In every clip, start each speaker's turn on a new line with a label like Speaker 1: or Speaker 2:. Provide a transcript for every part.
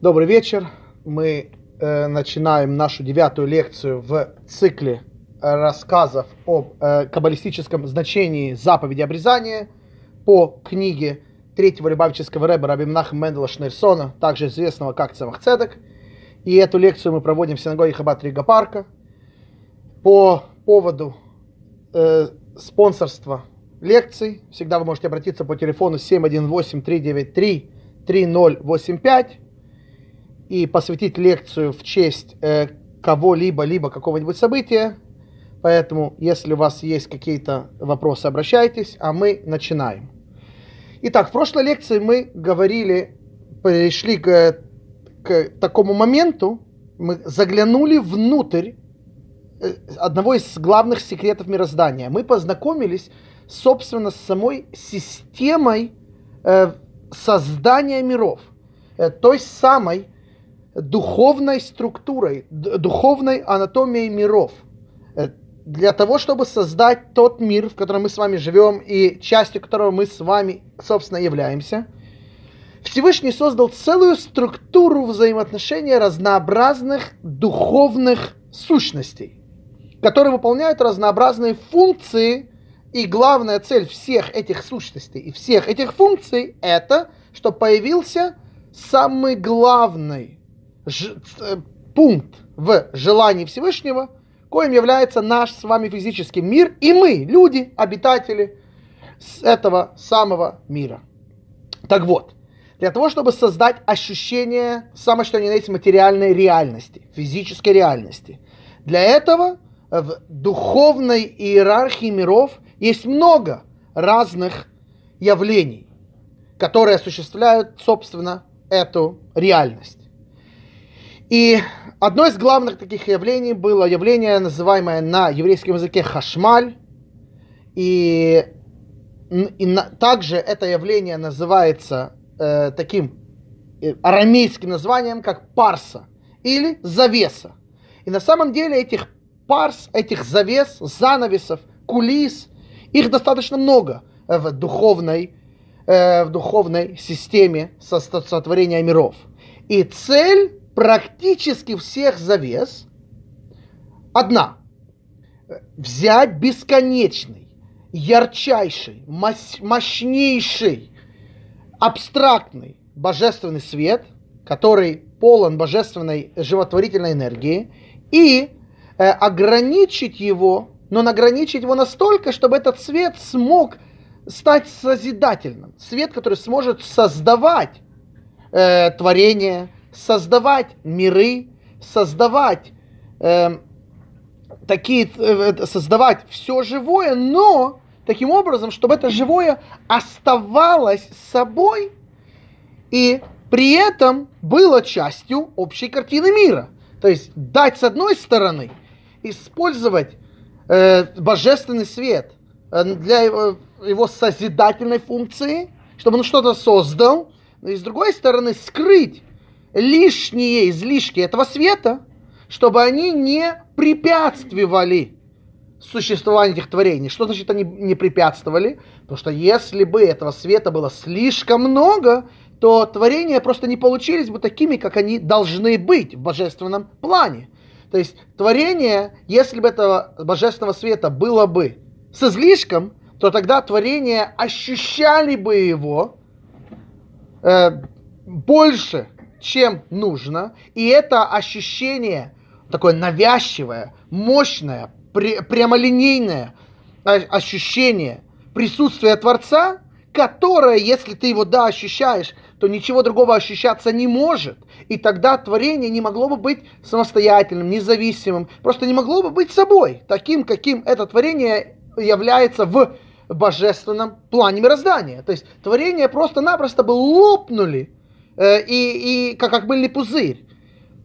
Speaker 1: Добрый вечер. Мы э, начинаем нашу девятую лекцию в цикле рассказов о э, каббалистическом значении заповеди обрезания по книге третьего Любавического рэба Раби Менаха Мендела Шнейрсона, также известного как Цемах Цедек. И эту лекцию мы проводим в синагоге Хабат Рига Парка по поводу э, спонсорства лекций. Всегда вы можете обратиться по телефону 718-393-3085 и посвятить лекцию в честь э, кого-либо, либо какого-нибудь события. Поэтому, если у вас есть какие-то вопросы, обращайтесь, а мы начинаем. Итак, в прошлой лекции мы говорили, перешли к, к такому моменту, мы заглянули внутрь э, одного из главных секретов мироздания. Мы познакомились, собственно, с самой системой э, создания миров, э, той самой духовной структурой, духовной анатомией миров. Э, для того, чтобы создать тот мир, в котором мы с вами живем и частью которого мы с вами, собственно, являемся, Всевышний создал целую структуру взаимоотношения разнообразных духовных сущностей, которые выполняют разнообразные функции, и главная цель всех этих сущностей и всех этих функций – это, что появился самый главный Э, пункт в желании Всевышнего, коим является наш с вами физический мир, и мы, люди, обитатели этого самого мира. Так вот, для того, чтобы создать ощущение самой что ни на есть материальной реальности, физической реальности, для этого в духовной иерархии миров есть много разных явлений, которые осуществляют, собственно, эту реальность. И одно из главных таких явлений было явление, называемое на еврейском языке хашмаль. И, и на, также это явление называется э, таким э, арамейским названием, как парса или завеса. И на самом деле этих парс, этих завес, занавесов, кулис, их достаточно много в духовной, э, в духовной системе сотворения миров. И цель практически всех завес одна. Взять бесконечный, ярчайший, мощнейший, абстрактный божественный свет, который полон божественной животворительной энергии, и э, ограничить его, но ограничить его настолько, чтобы этот свет смог стать созидательным. Свет, который сможет создавать э, творение, создавать миры, создавать э, такие, э, создавать все живое, но таким образом, чтобы это живое оставалось собой и при этом было частью общей картины мира. То есть дать с одной стороны, использовать э, божественный свет э, для его, его созидательной функции, чтобы он что-то создал, и с другой стороны скрыть лишние излишки этого света, чтобы они не препятствовали существованию этих творений. Что значит они не препятствовали? Потому что если бы этого света было слишком много, то творения просто не получились бы такими, как они должны быть в божественном плане. То есть творение, если бы этого божественного света было бы с излишком, то тогда творения ощущали бы его э, больше, чем нужно, и это ощущение такое навязчивое, мощное, пр- прямолинейное ощущение присутствия Творца, которое, если ты его, да, ощущаешь, то ничего другого ощущаться не может. И тогда творение не могло бы быть самостоятельным, независимым, просто не могло бы быть собой, таким, каким это творение является в божественном плане мироздания. То есть творение просто-напросто бы лопнули Э, и, и как, как мыльный пузырь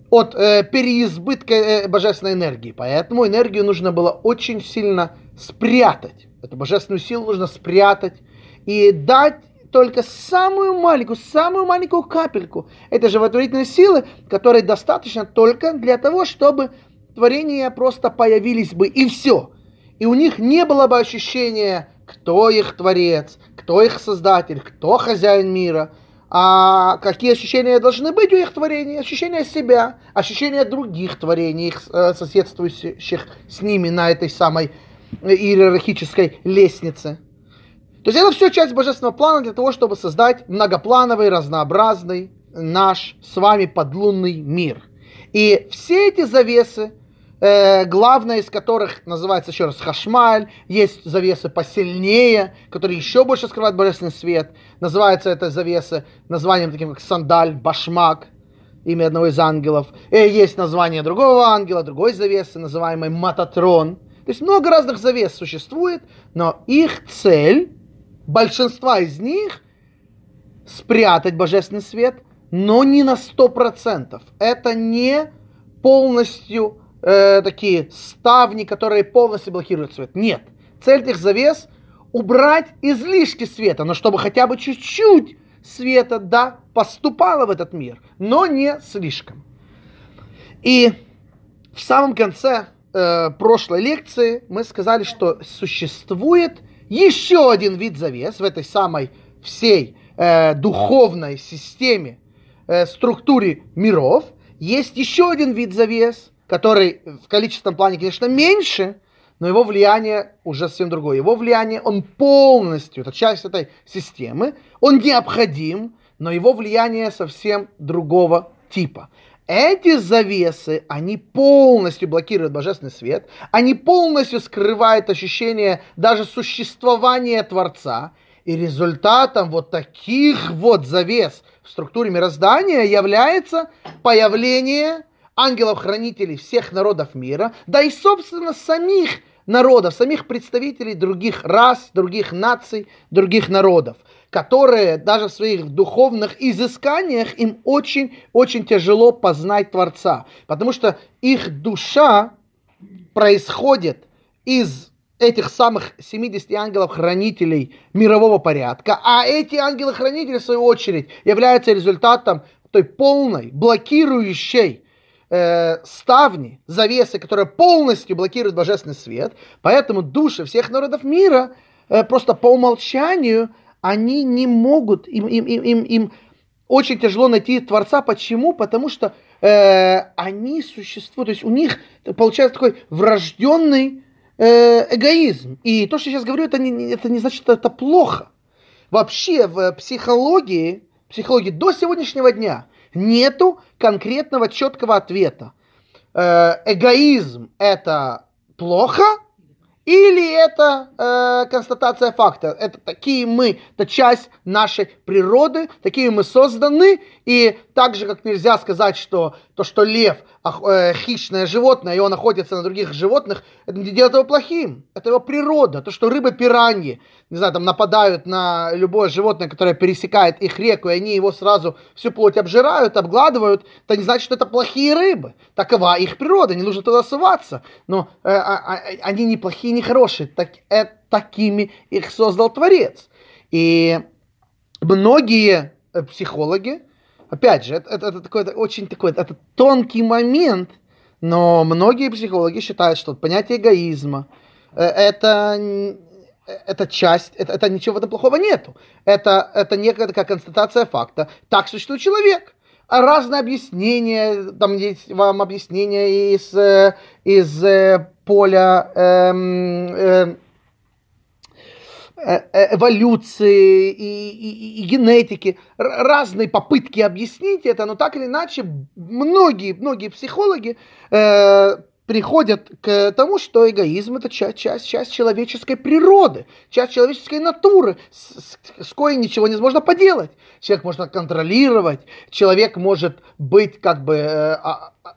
Speaker 1: от э, переизбытка э, божественной энергии. Поэтому энергию нужно было очень сильно спрятать. Эту божественную силу нужно спрятать и дать только самую маленькую, самую маленькую капельку этой животворительной силы, которой достаточно только для того, чтобы творения просто появились бы и все. И у них не было бы ощущения, кто их творец, кто их создатель, кто хозяин мира – А какие ощущения должны быть у их творений? Ощущения себя, ощущения других творений, их э, соседствующих с ними на этой самой иерархической лестнице. То есть это все часть божественного плана для того, чтобы создать многоплановый, разнообразный наш с вами подлунный мир. И все эти завесы, э, главная из которых называется еще раз Хашмаль, есть завесы посильнее, которые еще больше скрывают божественный свет. Называется это завесы названием таким как Сандаль, Башмак, имя одного из ангелов. И есть название другого ангела, другой завесы, называемый Мататрон. То есть много разных завес существует, но их цель, большинства из них, спрятать божественный свет, но не на 100%. Это не полностью э, такие ставни, которые полностью блокируют свет. Нет. Цель этих завес убрать излишки света, но чтобы хотя бы чуть-чуть света, да, поступало в этот мир, но не слишком. И в самом конце э, прошлой лекции мы сказали, что существует еще один вид завес в этой самой всей э, духовной системе, э, структуре миров. Есть еще один вид завес, который в количественном плане, конечно, меньше, но его влияние уже совсем другое. Его влияние, он полностью, это часть этой системы, он необходим, но его влияние совсем другого типа. Эти завесы, они полностью блокируют божественный свет, они полностью скрывают ощущение даже существования Творца, и результатом вот таких вот завес в структуре мироздания является появление ангелов-хранителей всех народов мира, да и, собственно, самих народов, самих представителей других рас, других наций, других народов которые даже в своих духовных изысканиях им очень-очень тяжело познать Творца, потому что их душа происходит из этих самых 70 ангелов-хранителей мирового порядка, а эти ангелы-хранители, в свою очередь, являются результатом той полной, блокирующей э, ставни, завесы, которая полностью блокирует божественный свет, поэтому души всех народов мира э, просто по умолчанию они не могут, им, им, им, им, им очень тяжело найти Творца. Почему? Потому что э, они существуют, то есть у них получается такой врожденный э, эгоизм. И то, что я сейчас говорю, это не, это не значит, что это плохо. Вообще в психологии, психологии до сегодняшнего дня нету конкретного четкого ответа. Э, эгоизм это плохо, или это э, констатация факта? Это такие мы, это часть нашей природы, такие мы созданы. И так же, как нельзя сказать, что то, что лев э, хищное животное, и он охотится на других животных, это не делает его плохим. Это его природа. То, что рыбы пираньи, не знаю, там нападают на любое животное, которое пересекает их реку, и они его сразу всю плоть обжирают, обгладывают, это не значит, что это плохие рыбы. Такова их природа, не нужно туда ссываться. Но э, а, а, они не плохие, не хорошие. Так, э, такими их создал Творец. И многие э, психологи, опять же, это, это, это такой это очень такой, это тонкий момент, но многие психологи считают, что понятие эгоизма э, это это часть, это, это ничего в этом плохого нету. Это, это некая такая констатация факта. Так существует человек. А разные объяснения, там есть вам объяснения из, э, из э, поля эм, э, эволюции и, и, и генетики, разные попытки объяснить это, но так или иначе многие, многие психологи э, приходят к тому, что эгоизм это часть, часть, часть человеческой природы, часть человеческой натуры, с, с, с коей ничего невозможно поделать. Человек можно контролировать, человек может быть как бы э, а, а,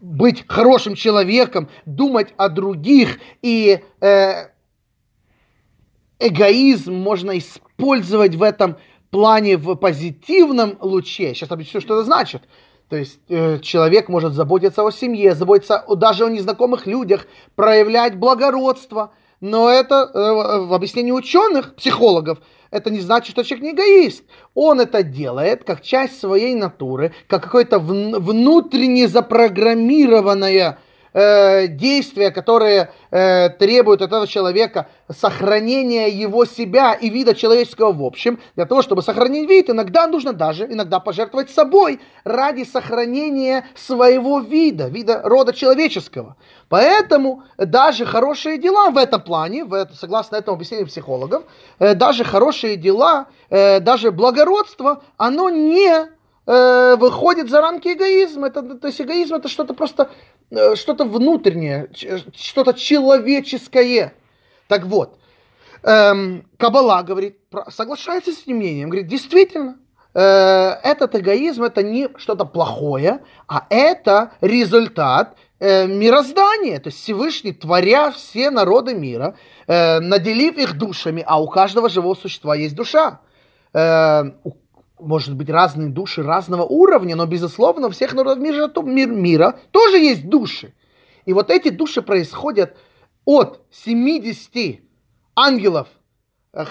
Speaker 1: быть хорошим человеком, думать о других и э, эгоизм можно использовать в этом плане в позитивном луче. Сейчас объясню, что это значит. То есть э, человек может заботиться о семье, заботиться о, даже о незнакомых людях, проявлять благородство. Но это э, в объяснении ученых, психологов, это не значит, что человек не эгоист. Он это делает как часть своей натуры, как какое-то вн- внутренне запрограммированное э, действия, которые э, требуют от этого человека сохранения его себя и вида человеческого в общем. Для того, чтобы сохранить вид, иногда нужно даже иногда пожертвовать собой ради сохранения своего вида, вида рода человеческого. Поэтому даже хорошие дела в этом плане, в согласно этому объяснению психологов, э, даже хорошие дела, э, даже благородство, оно не э, выходит за рамки эгоизма. Это, то есть эгоизм это что-то просто, э, что-то внутреннее, что-то человеческое. Так вот, эм, Кабала говорит, соглашается с этим мнением, говорит, действительно, э, этот эгоизм это не что-то плохое, а это результат э, мироздания, то есть Всевышний, творя все народы мира, э, наделив их душами, а у каждого живого существа есть душа. Э, у может быть, разные души разного уровня, но, безусловно, у всех народов мира, мир, мира тоже есть души. И вот эти души происходят от 70 ангелов, э,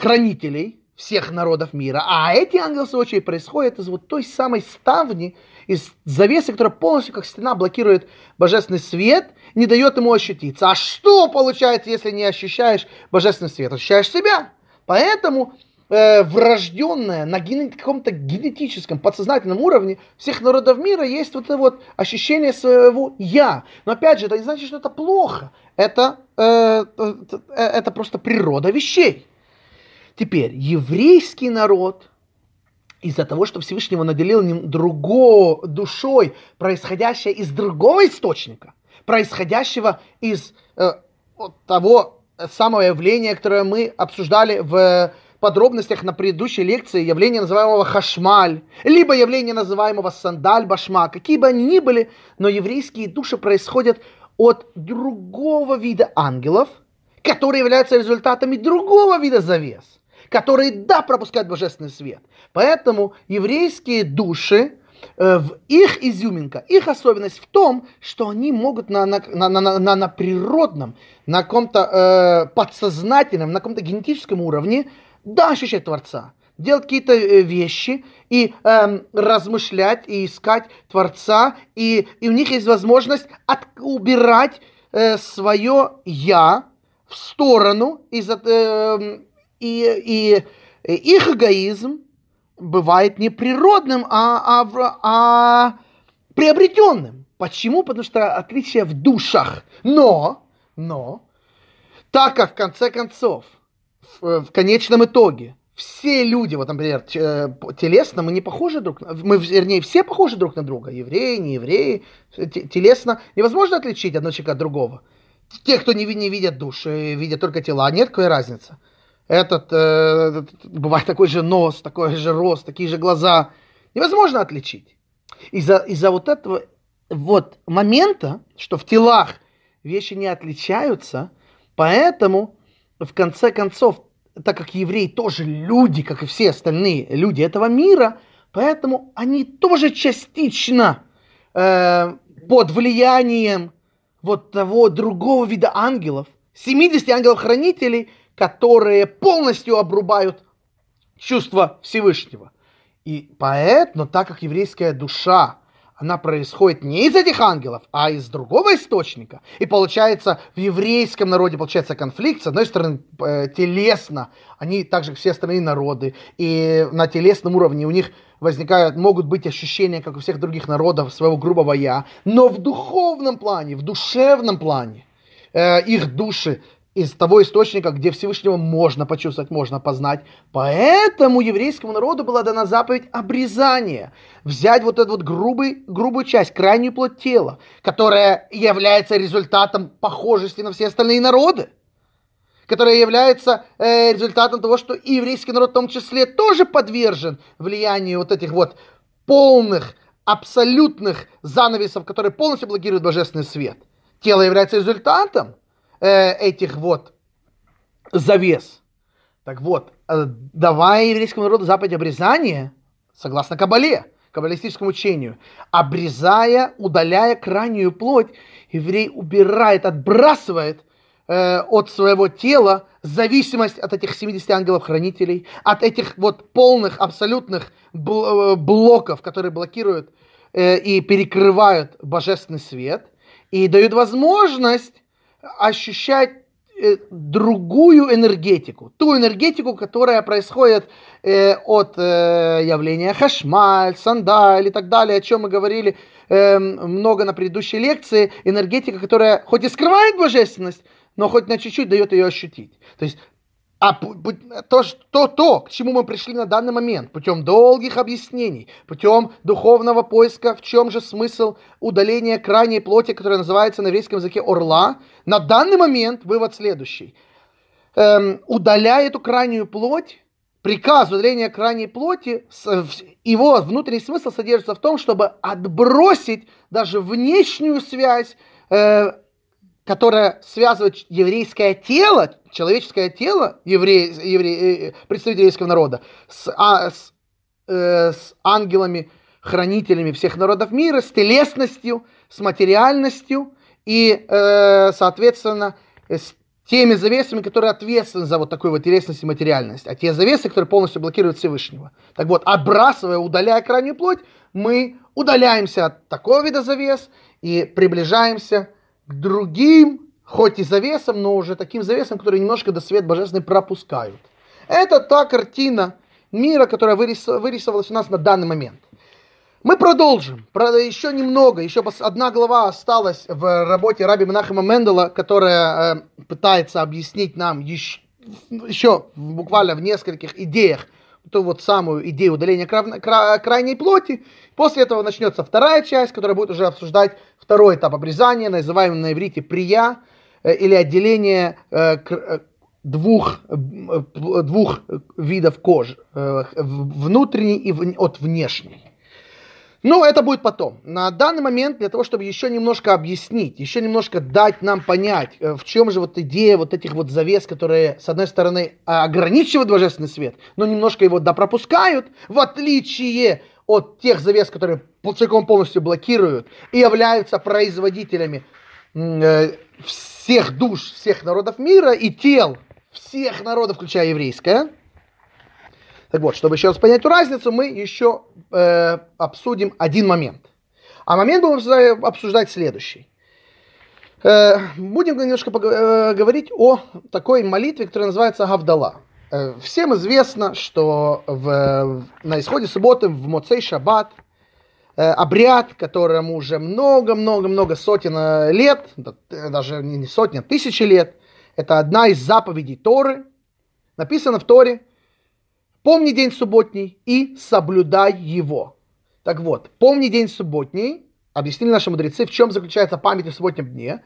Speaker 1: всех народов мира, а эти ангелы, в свою очередь, происходят из вот той самой ставни, из завесы, которая полностью, как стена, блокирует божественный свет, не дает ему ощутиться. А что получается, если не ощущаешь божественный свет? Ощущаешь себя. Поэтому э, врожденное на ген... каком-то генетическом, подсознательном уровне всех народов мира есть вот это вот ощущение своего «я». Но опять же, это не значит, что это плохо. Это, э, э, это просто природа вещей. Теперь, еврейский народ из-за того, что Всевышнего наделил ним другой душой, происходящей из другого источника, происходящего из э, того самого явления, которое мы обсуждали в подробностях на предыдущей лекции явление называемого хашмаль, либо явление называемого сандаль башма, какие бы они ни были, но еврейские души происходят от другого вида ангелов, которые являются результатами другого вида завес, которые, да, пропускают божественный свет. Поэтому еврейские души, э, в их изюминка, их особенность в том, что они могут на, на, на, на, на, на природном, на каком-то э, подсознательном, на каком-то генетическом уровне да, ощущать Творца, делать какие-то э, вещи и эм, размышлять и искать Творца, и, и у них есть возможность от, убирать э, свое я в сторону, и, э, и, и их эгоизм бывает не природным, а, а, а приобретенным. Почему? Потому что отличие в душах. Но, но, так как в конце концов в, в конечном итоге все люди, вот, например, э, телесно мы не похожи друг на мы, вернее, все похожи друг на друга, евреи, не евреи, телесно невозможно отличить одного человека от другого. Те, кто не, не видят души, видят только тела, нет какой разницы. Этот, э, бывает такой же нос, такой же рост, такие же глаза. Невозможно отличить. Из-за из вот этого вот момента, что в телах вещи не отличаются, поэтому в конце концов, так как евреи тоже люди, как и все остальные люди этого мира, поэтому они тоже частично э, под влиянием вот того другого вида ангелов, 70 ангелов-хранителей, которые полностью обрубают чувство Всевышнего. И поэтому, так как еврейская душа она происходит не из этих ангелов, а из другого источника. И получается, в еврейском народе получается конфликт. С одной стороны, э, телесно, они так же, как все остальные народы, и на телесном уровне у них возникают, могут быть ощущения, как у всех других народов, своего грубого «я», но в духовном плане, в душевном плане, э, их души из того источника, где Всевышнего можно почувствовать, можно познать. Поэтому еврейскому народу была дана заповедь обрезания. Взять вот эту вот грубый, грубую часть, крайнюю плоть тела, которая является результатом похожести на все остальные народы. Которая является э, результатом того, что еврейский народ в том числе тоже подвержен влиянию вот этих вот полных, абсолютных занавесов, которые полностью блокируют божественный свет. Тело является результатом э, этих вот завес. Так вот, э, давая еврейскому народу заповедь обрезания, согласно Кабале, каббалистическому учению, обрезая, удаляя крайнюю плоть, еврей убирает, отбрасывает э, от своего тела зависимость от этих 70 ангелов-хранителей, от этих вот полных, абсолютных бл- э, блоков, которые блокируют э, и перекрывают божественный свет, и дают возможность ощущать э, другую энергетику, ту энергетику, которая происходит э, от э, явления хашмаль, сандаль и так далее, о чем мы говорили э, много на предыдущей лекции, энергетика, которая хоть и скрывает божественность, но хоть на чуть-чуть дает ее ощутить. То есть а то, то, то, к чему мы пришли на данный момент, путем долгих объяснений, путем духовного поиска, в чем же смысл удаления крайней плоти, которая называется на еврейском языке орла, на данный момент вывод следующий. Эм, удаляя эту крайнюю плоть, приказ удаления крайней плоти, его внутренний смысл содержится в том, чтобы отбросить даже внешнюю связь э, которая связывает еврейское тело, человеческое тело еврей, еврей, э, представителей еврейского народа с, а, с, э, с ангелами, хранителями всех народов мира, с телесностью, с материальностью и, э, соответственно, с теми завесами, которые ответственны за вот такую вот телесность и материальность, а те завесы, которые полностью блокируют Всевышнего. Так вот, отбрасывая, удаляя крайнюю плоть, мы удаляемся от такого вида завес и приближаемся к другим, хоть и завесам, но уже таким завесам, которые немножко до свет божественный пропускают. Это та картина мира, которая вырисовалась у нас на данный момент. Мы продолжим. Правда, еще немного, еще одна глава осталась в работе Раби Менахема Мендела, которая э, пытается объяснить нам еще, еще буквально в нескольких идеях ту вот самую идею удаления крайней плоти. После этого начнется вторая часть, которая будет уже обсуждать второй этап обрезания, называемый на иврите прия, э, или отделение э, э, двух, двух видов кожи, внутренней и от внешней. Но это будет потом. На данный момент, для того, чтобы еще немножко объяснить, еще немножко дать нам понять, в чем же вот идея вот этих вот завес, которые, с одной стороны, ограничивают божественный свет, но немножко его допропускают, в отличие от тех завес, которые целиком полностью блокируют и являются производителями э, всех душ, всех народов мира и тел всех народов, включая еврейское. Так вот, чтобы еще раз понять эту разницу, мы еще э, обсудим один момент. А момент будем обсуждать следующий. Э, будем немножко э, говорить о такой молитве, которая называется Гавдала. Э, всем известно, что в, на исходе субботы в Моцей Шаббат э, обряд, которому уже много-много-много сотен э, лет, даже не сотни, а тысячи лет, это одна из заповедей Торы, написано в Торе, помни день субботний и соблюдай его. Так вот, помни день субботний, объяснили наши мудрецы, в чем заключается память о субботнем дне.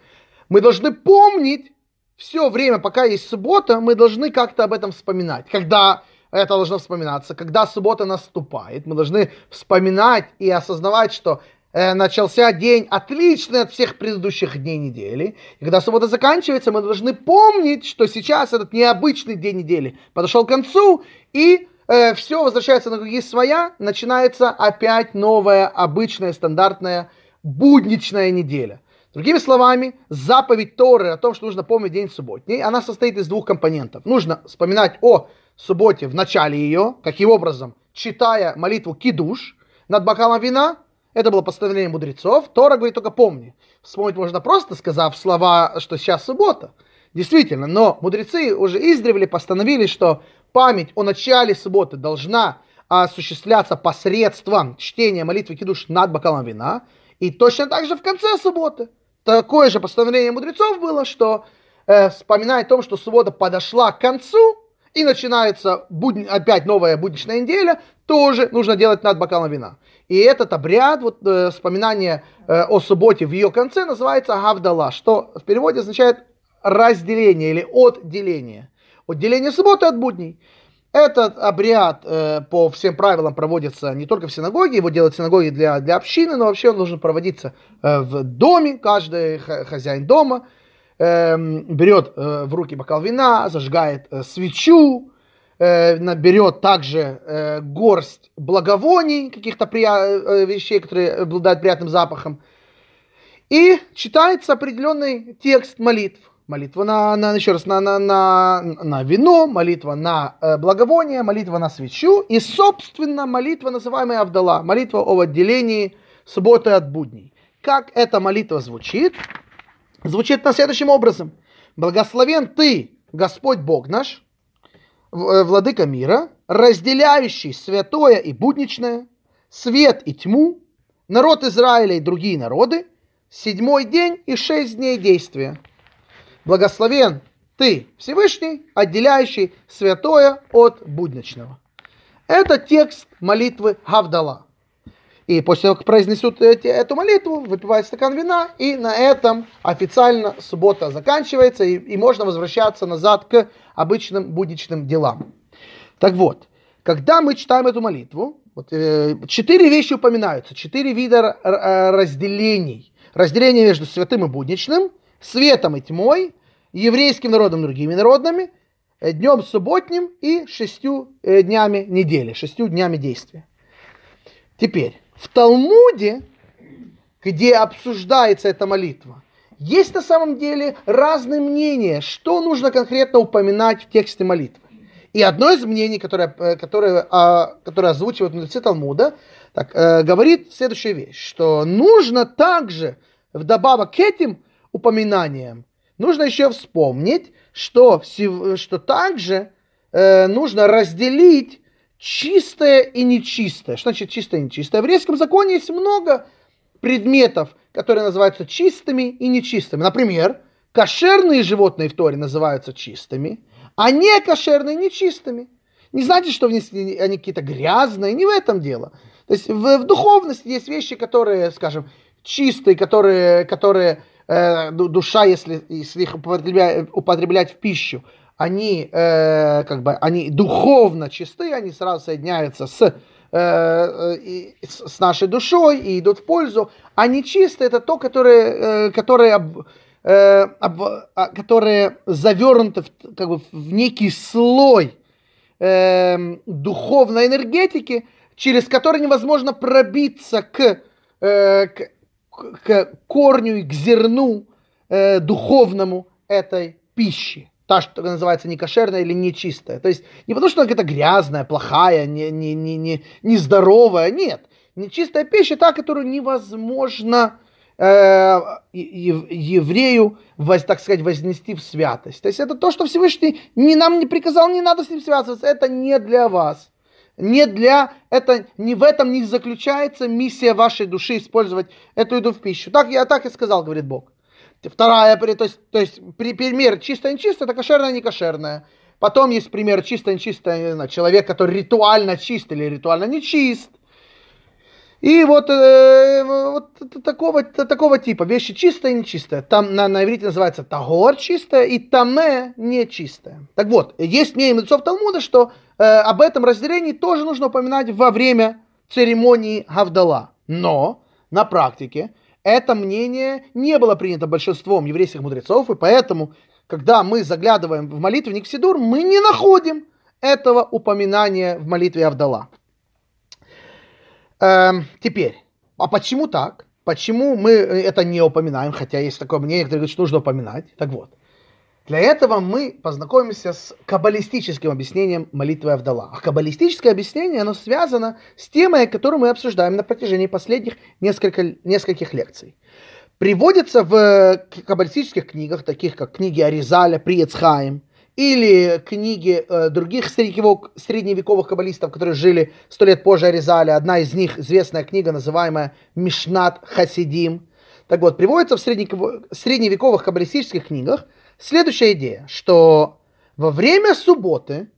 Speaker 1: Мы должны помнить все время, пока есть суббота, мы должны как-то об этом вспоминать. Когда это должно вспоминаться, когда суббота наступает, мы должны вспоминать и осознавать, что начался день отличный от всех предыдущих дней недели. И когда суббота заканчивается, мы должны помнить, что сейчас этот необычный день недели подошел к концу, и э, все возвращается на круги своя, начинается опять новая, обычная, стандартная, будничная неделя. Другими словами, заповедь Торы о том, что нужно помнить день субботний, она состоит из двух компонентов. Нужно вспоминать о субботе в начале ее, каким образом, читая молитву кидуш над бокалом вина, это было постановление мудрецов. Тора говорит только помни. Вспомнить можно просто, сказав слова, что сейчас суббота. Действительно, но мудрецы уже издревле постановили, что память о начале субботы должна осуществляться посредством чтения молитвы кидуш над бокалом вина. И точно так же в конце субботы такое же постановление мудрецов было, что э, вспоминая о том, что суббота подошла к концу, и начинается будни, опять новая будничная неделя, тоже нужно делать над бокалом вина. И этот обряд, вот, э, вспоминание э, о субботе в ее конце называется Гавдала, что в переводе означает разделение или отделение. Отделение субботы от будней. Этот обряд э, по всем правилам проводится не только в синагоге, его делают синагоги для, для общины, но вообще он должен проводиться э, в доме, каждый хозяин дома э, берет э, в руки бокал вина, зажигает э, свечу, э, берет также э, горсть благовоний, каких-то прия- э, вещей, которые обладают приятным запахом, и читается определенный текст молитв молитва на, на еще раз, на, на, на, на вино, молитва на э, благовоние, молитва на свечу и, собственно, молитва, называемая Авдала, молитва о отделении субботы от будней. как эта молитва звучит, звучит на следующим образом. Благословен ты, Господь Бог наш, владыка мира, разделяющий святое и будничное, свет и тьму, народ Израиля и другие народы, седьмой день и шесть дней действия. Благословен ты, Всевышний, отделяющий святое от будничного. Это текст молитвы Гавдала. И после того, как произнесут эти, эту молитву, выпивают стакан вина, и на этом официально суббота заканчивается, и, и можно возвращаться назад к обычным будничным делам. Так вот, когда мы читаем эту молитву, вот, э, четыре вещи упоминаются, четыре вида э, разделений. Разделение между святым и будничным, светом и тьмой, еврейским народом и другими народами, э, днем субботним и шестью э, днями недели, шестью днями действия. Теперь, в Талмуде, где обсуждается эта молитва, есть на самом деле разные мнения, что нужно конкретно упоминать в тексте молитвы. И одно из мнений, которое, э, которое, а, которое озвучивает мудрецы Талмуда, так, э, говорит следующую вещь, что нужно также вдобавок к этим упоминаниям, нужно еще вспомнить, что, что также э, нужно разделить чистое и нечистое. Что значит чистое и нечистое? В еврейском законе есть много предметов, которые называются чистыми и нечистыми. Например, кошерные животные в Торе называются чистыми – а не кошерные, нечистыми. Не значит, что они какие-то грязные, не в этом дело. То есть в, в духовности есть вещи, которые, скажем, чистые, которые, которые э, душа, если, если их употреблять, употреблять в пищу, они, э, как бы, они духовно чистые, они сразу соединяются с, э, э, с нашей душой и идут в пользу. А нечистые это то, которое, э, которое э, об, а, которые завернуты в, как бы, в некий слой э, духовной энергетики, через который невозможно пробиться к, э, к, к корню и к зерну э, духовному этой пищи. Та, что называется некошерная или нечистая. То есть не потому, что она какая-то грязная, плохая, не, не, не, не, нездоровая. Нет. Нечистая пища та, которую невозможно э, еврею, так сказать, вознести в святость. То есть это то, что Всевышний не, нам не приказал, не надо с ним связываться, это не для вас. Не для, это, не в этом не заключается миссия вашей души использовать эту еду в пищу. Так я так и сказал, говорит Бог. Вторая, то есть, то есть пример чисто нечисто, это кошерное не кошерное. Потом есть пример чисто нечисто, человек, который ритуально чист или ритуально нечист. И вот, э, вот такого, такого типа, вещи чистые и нечистые. Там на, на иврите называется тагор чистое и таме нечистое. Так вот, есть мнение мудрецов Талмуда, что э, об этом разделении тоже нужно упоминать во время церемонии Гавдала. Но на практике это мнение не было принято большинством еврейских мудрецов, и поэтому, когда мы заглядываем в молитвенник Сидур, мы не находим этого упоминания в молитве Авдала. Эм, теперь, а почему так? Почему мы это не упоминаем, хотя есть такое мнение, которое говорит, что нужно упоминать? Так вот, для этого мы познакомимся с каббалистическим объяснением молитвы Авдала. А каббалистическое объяснение, оно связано с темой, которую мы обсуждаем на протяжении последних несколько, нескольких лекций. Приводится в каббалистических книгах, таких как книги Аризаля, Приецхайм, или книги э, других средневековых каббалистов, которые жили сто лет позже Аризаля. Одна из них известная книга, называемая Мишнат Хасидим. Так вот, приводится в средневековых каббалистических книгах следующая идея, что во время субботы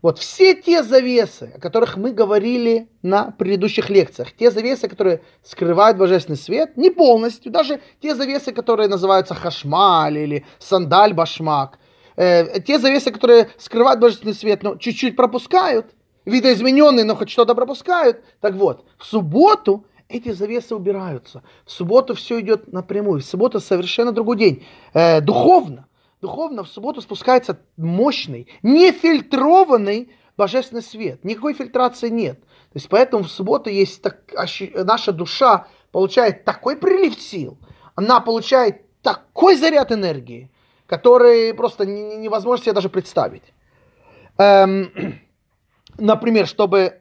Speaker 1: вот все те завесы, о которых мы говорили на предыдущих лекциях, те завесы, которые скрывают божественный свет, не полностью, даже те завесы, которые называются хашмаль или сандаль башмак – э, те завесы, которые скрывают божественный свет, но чуть-чуть пропускают, видоизмененные, но хоть что-то пропускают. Так вот, в субботу эти завесы убираются. В субботу все идет напрямую. В субботу совершенно другой день. Э, духовно. Духовно в субботу спускается мощный, нефильтрованный божественный свет. Никакой фильтрации нет. То есть поэтому в субботу есть так, наша душа получает такой прилив сил, она получает такой заряд энергии, которые просто невозможно себе даже представить. Эм, например, чтобы,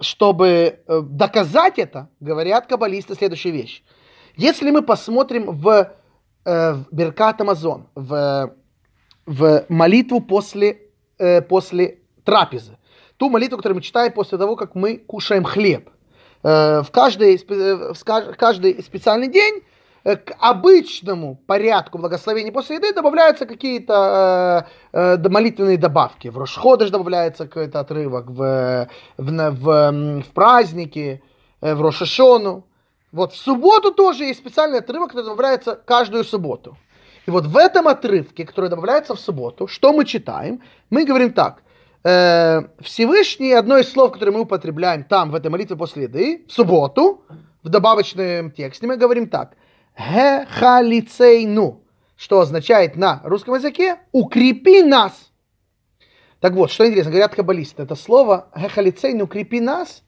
Speaker 1: чтобы э, доказать это, говорят каббалисты следующую вещь. Если мы посмотрим в, э, в Беркат Амазон, в, в молитву после, э, после трапезы, ту молитву, которую мы читаем после того, как мы кушаем хлеб, в, каждый, в каждый специальный день к обычному порядку благословения после еды добавляются какие-то э, э, молитвенные добавки. В Рошходыш добавляется какой-то отрывок, в, в, в, в праздники, э, в Рошашону. Вот в субботу тоже есть специальный отрывок, который добавляется каждую субботу. И вот в этом отрывке, который добавляется в субботу, что мы читаем? Мы говорим так. Э, Всевышний, одно из слов, которое мы употребляем там, в этой молитве после еды, в субботу, в добавочном тексте, мы говорим так – Хехалицейну, что означает на русском языке «укрепи нас». Так вот, что интересно, говорят каббалисты, это слово «хехалицейну, укрепи нас».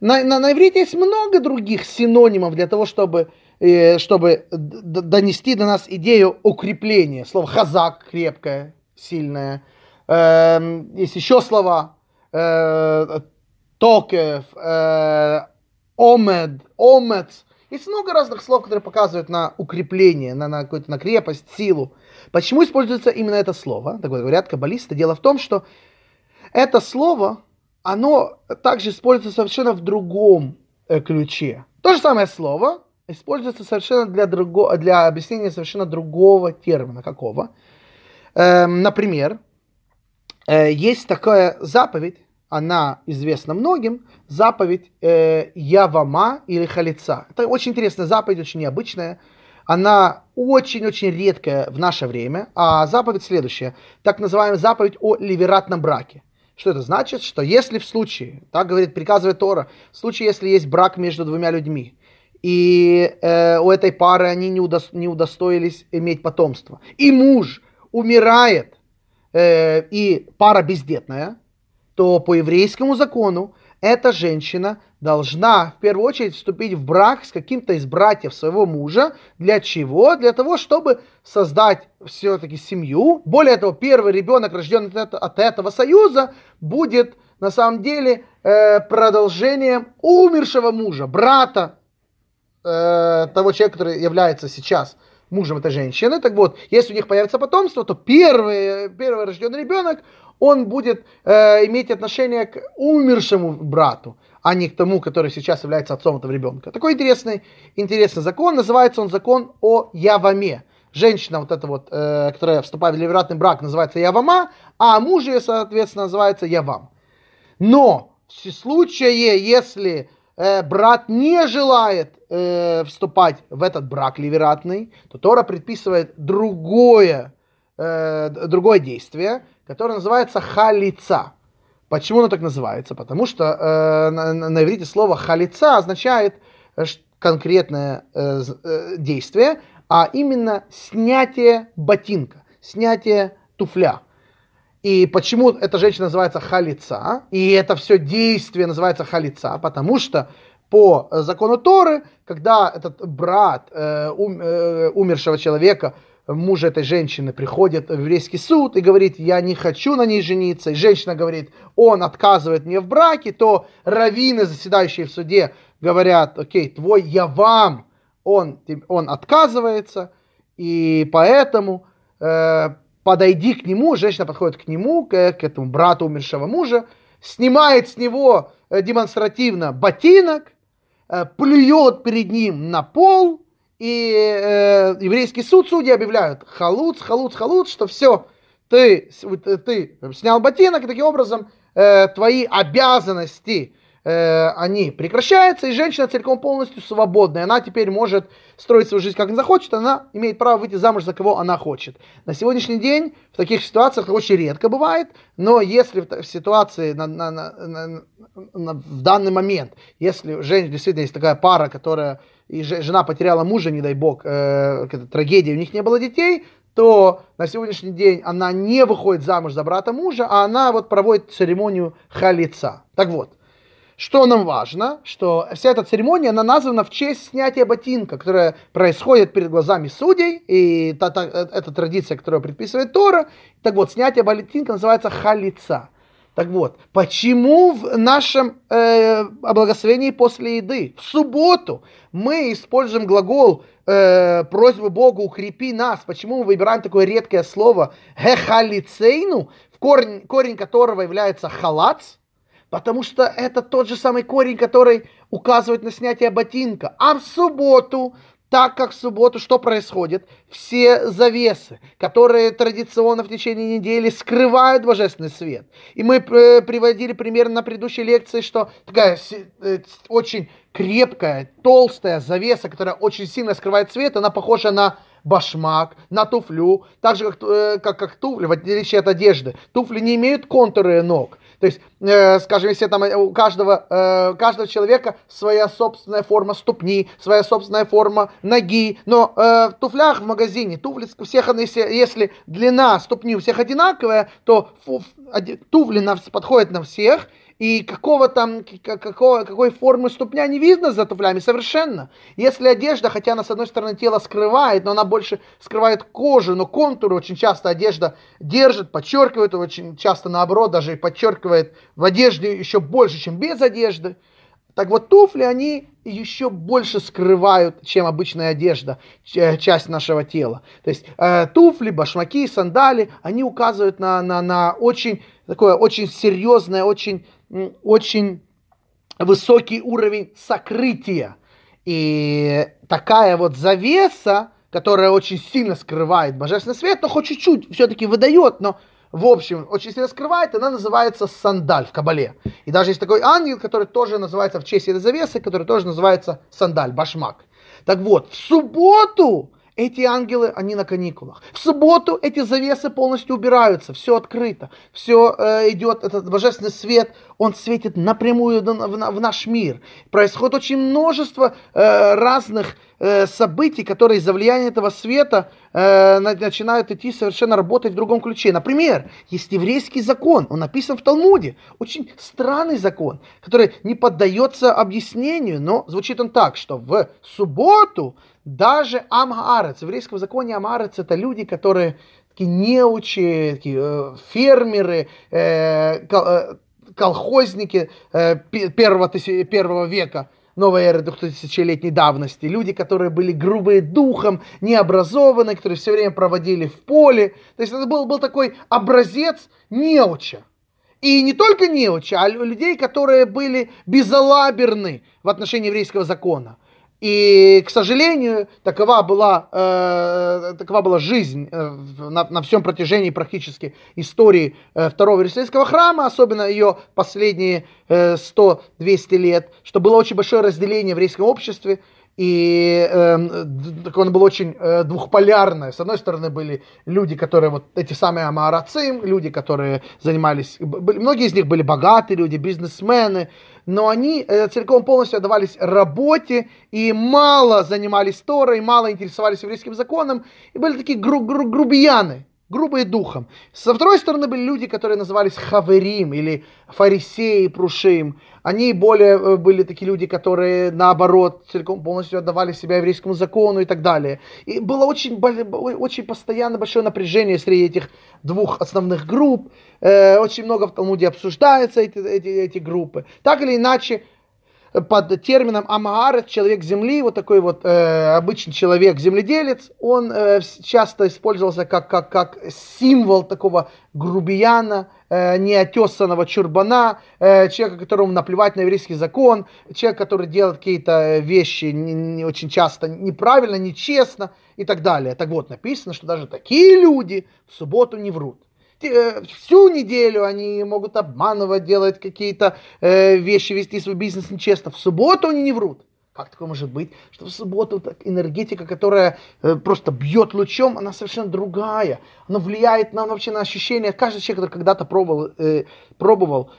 Speaker 1: На, на, на иврите есть много других синонимов для того, чтобы, э, чтобы донести до нас идею укрепления. Слово «хазак» – крепкое, сильное. Э, есть еще слова э, «токев», э, «омед», «омец», есть много разных слов, которые показывают на укрепление, на, на какую-то на крепость, силу. Почему используется именно это слово? Так вот, говорят каббалисты. Дело в том, что это слово, оно также используется совершенно в другом э, ключе. То же самое слово используется совершенно для, другого, для объяснения совершенно другого термина. Какого? Эм, например, э, есть такая заповедь, она известна многим, заповедь э, Явама или Халица. Это очень интересная заповедь, очень необычная. Она очень-очень редкая в наше время. А заповедь следующая. Так называемая заповедь о ливератном браке. Что это значит? Что если в случае, так говорит, приказывает Тора, в случае, если есть брак между двумя людьми, и э, у этой пары они не, удо, не удостоились иметь потомство, и муж умирает, э, и пара бездетная, то по еврейскому закону эта женщина должна в первую очередь вступить в брак с каким-то из братьев своего мужа. Для чего? Для того, чтобы создать все-таки семью. Более того, первый ребенок, рожденный от этого союза, будет на самом деле э, продолжением умершего мужа, брата э, того человека, который является сейчас мужем этой женщины. Так вот, если у них появится потомство, то первый, первый рожденный ребенок, он будет э, иметь отношение к умершему брату, а не к тому, который сейчас является отцом этого ребенка. Такой интересный, интересный закон. Называется он закон о Яваме. Женщина, вот эта вот, э, которая вступает в ливератный брак, называется Явама, а муж ее, соответственно, называется Явам. Но в случае, если э, брат не желает э, вступать в этот брак ливератный, то Тора предписывает другое, э, другое действие, которое называется халица. Почему оно так называется? Потому что э, на, на иврите слово халица означает э, конкретное э, э, действие, а именно снятие ботинка, снятие туфля. И почему эта женщина называется халица, и это все действие называется халица, потому что по закону Торы, когда этот брат э, ум, э, умершего человека муж этой женщины приходит в еврейский суд и говорит, я не хочу на ней жениться, и женщина говорит, он отказывает мне в браке, то раввины, заседающие в суде, говорят, окей, твой я вам, он, он отказывается, и поэтому э, подойди к нему, женщина подходит к нему, к, к этому брату умершего мужа, снимает с него э, демонстративно ботинок, э, плюет перед ним на пол, и э, еврейский суд, судьи объявляют халуц, халуц, халуц, что все, ты, ты снял ботинок, и таким образом э, твои обязанности, э, они прекращаются, и женщина целиком полностью свободная. Она теперь может строить свою жизнь как она захочет, она имеет право выйти замуж за кого она хочет. На сегодняшний день в таких ситуациях очень редко бывает, но если в, в ситуации на, на, на, на, на, в данный момент, если женщина действительно есть такая пара, которая и жена потеряла мужа, не дай бог, э, трагедия, у них не было детей, то на сегодняшний день она не выходит замуж за брата мужа, а она вот проводит церемонию халица. Так вот, что нам важно, что вся эта церемония, она названа в честь снятия ботинка, которая происходит перед глазами судей, и та, та, это традиция, которую предписывает Тора. Так вот, снятие ботинка называется халица. Так вот, почему в нашем э, благословении после еды, в субботу, мы используем глагол э, просьбы Богу укрепи нас? Почему мы выбираем такое редкое слово хехалицейну, корень, корень которого является халац? Потому что это тот же самый корень, который указывает на снятие ботинка. А в субботу так как в субботу что происходит? Все завесы, которые традиционно в течение недели скрывают божественный свет. И мы э, приводили пример на предыдущей лекции, что такая э, очень крепкая, толстая завеса, которая очень сильно скрывает свет, она похожа на башмак, на туфлю, так же как, э, как, как туфли, в отличие от одежды. Туфли не имеют контуры ног. То есть, э, скажем, если там у каждого, э, каждого человека своя собственная форма ступни, своя собственная форма ноги, но э, в туфлях в магазине, туфли у всех, если, если длина ступни у всех одинаковая, то фу, туфли подходят на всех, и какого там, какого, какой формы ступня не видно за туфлями совершенно. Если одежда, хотя она с одной стороны тело скрывает, но она больше скрывает кожу, но контуры очень часто одежда держит, подчеркивает, очень часто наоборот даже и подчеркивает в одежде еще больше, чем без одежды. Так вот, туфли, они еще больше скрывают, чем обычная одежда, часть нашего тела. То есть э, туфли, башмаки, сандали, они указывают на, на, на очень такое очень серьезное, очень очень высокий уровень сокрытия. И такая вот завеса, которая очень сильно скрывает божественный свет, но хоть чуть-чуть все-таки выдает, но в общем, очень сильно скрывает, она называется сандаль в Кабале. И даже есть такой ангел, который тоже называется в честь этой завесы, который тоже называется сандаль, башмак. Так вот, в субботу эти ангелы, они на каникулах. В субботу эти завесы полностью убираются, все открыто, все э, идет, этот божественный свет, он светит напрямую в, наш мир. Происходит очень множество э, разных э, событий, которые из-за влияния этого света э, начинают идти совершенно работать в другом ключе. Например, есть еврейский закон, он написан в Талмуде, очень странный закон, который не поддается объяснению, но звучит он так, что в субботу даже Амгарец, в еврейском законе Амгарец это люди, которые такие неучи, такие, э, фермеры, э, кол, э, колхозники э, первого, первого века новой эры двухтысячелетней давности. Люди, которые были грубые духом, необразованные, которые все время проводили в поле. То есть это был, был такой образец неуча. И не только неуча, а людей, которые были безалаберны в отношении еврейского закона. И, к сожалению, такова была, э, такова была жизнь э, на, на всем протяжении практически истории э, второго Иерусалимского храма, особенно ее последние э, 100-200 лет, что было очень большое разделение в еврейском обществе, и э, он был очень э, двухполярный. С одной стороны были люди, которые вот эти самые амарацим, люди, которые занимались, многие из них были богатые люди, бизнесмены, но они э, целиком полностью отдавались работе и мало занимались Торой, мало интересовались еврейским законом, и были такие гру- гру- грубияны, грубые духом. Со второй стороны были люди, которые назывались хаверим или фарисеи, прушим. Они более э, были такие люди, которые наоборот целиком полностью отдавали себя еврейскому закону и так далее. И было очень, очень постоянно большое напряжение среди этих двух основных групп. Э, очень много в Талмуде обсуждаются эти, эти, эти группы. Так или иначе, под термином Амаарец, человек земли, вот такой вот э, обычный человек-земледелец, он э, часто использовался как, как, как символ такого грубияна, э, неотесанного чурбана, э, человека, которому наплевать на еврейский закон, человек, который делает какие-то вещи не, не очень часто неправильно, нечестно и так далее. Так вот, написано, что даже такие люди в субботу не врут. Э, всю неделю они могут обманывать, делать какие-то э, вещи, вести свой бизнес нечестно. В субботу они не врут. Как такое может быть, что в субботу так, энергетика, которая э, просто бьет лучом, она совершенно другая. Она влияет на вообще на ощущение. Каждый человек, который когда-то пробовал, э, пробовал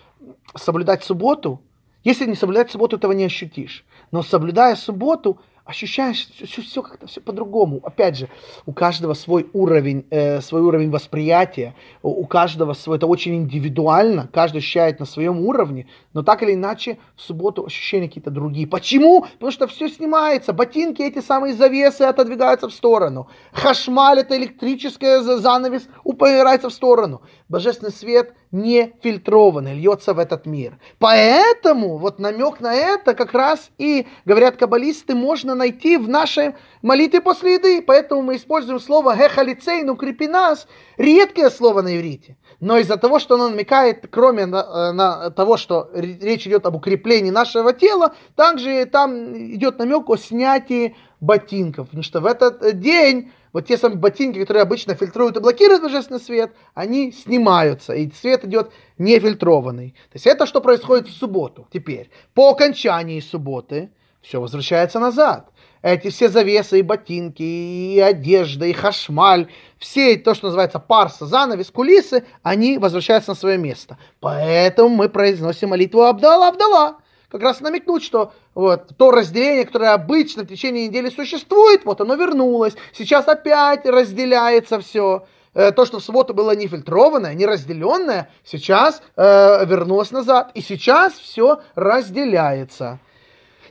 Speaker 1: соблюдать субботу, если не соблюдать субботу, этого не ощутишь. Но соблюдая субботу, ощущаешь все, все, как-то все по-другому. Опять же, у каждого свой уровень, э, свой уровень восприятия, у, у каждого свой, это очень индивидуально, каждый ощущает на своем уровне, но так или иначе в субботу ощущения какие-то другие. Почему? Потому что все снимается, ботинки, эти самые завесы отодвигаются в сторону, хашмаль, это электрическая занавес, упирается в сторону. Божественный свет не фильтрованный, льется в этот мир. Поэтому вот намек на это как раз и, говорят каббалисты, можно найти в нашей молитве после еды. Поэтому мы используем слово «хехалицей», ну крепинас, редкое слово на иврите. Но из-за того, что оно намекает, кроме на, э, на того, что речь идет об укреплении нашего тела, также там идет намек о снятии ботинков. Потому что в этот день вот те самые ботинки, которые обычно фильтруют и блокируют божественный свет, они снимаются, и свет идет нефильтрованный. То есть это что происходит в субботу теперь. По окончании субботы все возвращается назад. Эти все завесы, и ботинки, и одежда, и хашмаль, все то, что называется парса, занавес, кулисы, они возвращаются на свое место. Поэтому мы произносим молитву Абдала, Абдала как раз намекнуть, что вот то разделение, которое обычно в течение недели существует, вот оно вернулось. Сейчас опять разделяется все. Э, то, что в субботу было не фильтрованное, не разделенное, сейчас э, вернулось назад. И сейчас все разделяется.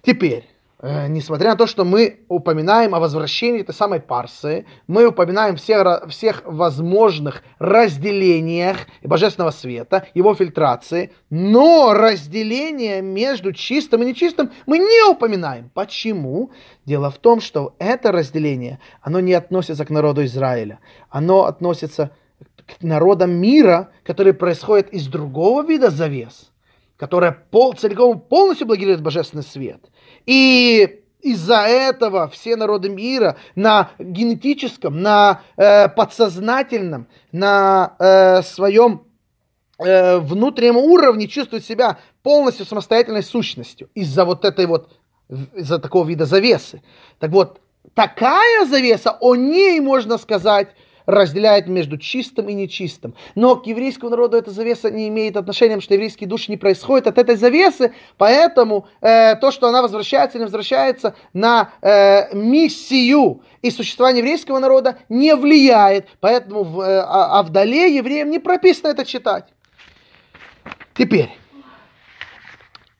Speaker 1: Теперь, несмотря на то, что мы упоминаем о возвращении этой самой парсы, мы упоминаем всех, всех возможных разделениях божественного света, его фильтрации, но разделение между чистым и нечистым мы не упоминаем. Почему? Дело в том, что это разделение, оно не относится к народу Израиля, оно относится к народам мира, которые происходят из другого вида завес, которая пол, целиком полностью блокирует божественный свет – и из-за этого все народы мира на генетическом, на э, подсознательном, на э, своем э, внутреннем уровне чувствуют себя полностью самостоятельной сущностью из-за вот этой вот, из-за такого вида завесы. Так вот, такая завеса, о ней можно сказать, разделяет между чистым и нечистым. Но к еврейскому народу эта завеса не имеет отношения, потому что еврейские души не происходят от этой завесы, поэтому э, то, что она возвращается или возвращается на э, миссию и существование еврейского народа, не влияет. Поэтому в э, Авдале евреям не прописано это читать. Теперь,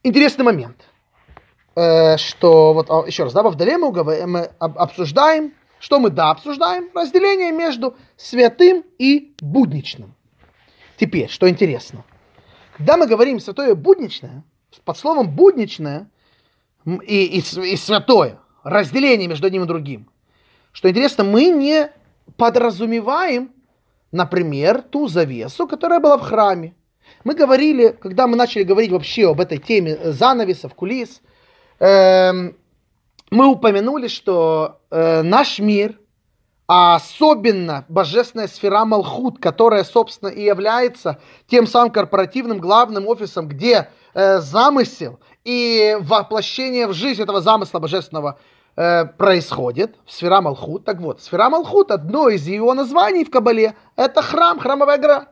Speaker 1: интересный момент э, что вот а, еще раз, да, в Авдале мы, мы обсуждаем что мы, да, обсуждаем? Разделение между святым и будничным. Теперь, что интересно. Когда мы говорим святое будничное, под словом будничное и, и, и святое, разделение между одним и другим, что интересно, мы не подразумеваем, например, ту завесу, которая была в храме. Мы говорили, когда мы начали говорить вообще об этой теме занавесов, кулис, эм, мы упомянули, что э, наш мир, а особенно божественная сфера Малхут, которая, собственно, и является тем самым корпоративным главным офисом, где э, замысел и воплощение в жизнь этого замысла божественного э, происходит, сфера Малхут. Так вот, сфера Малхут, одно из его названий в Кабале, это храм, храмовая гора.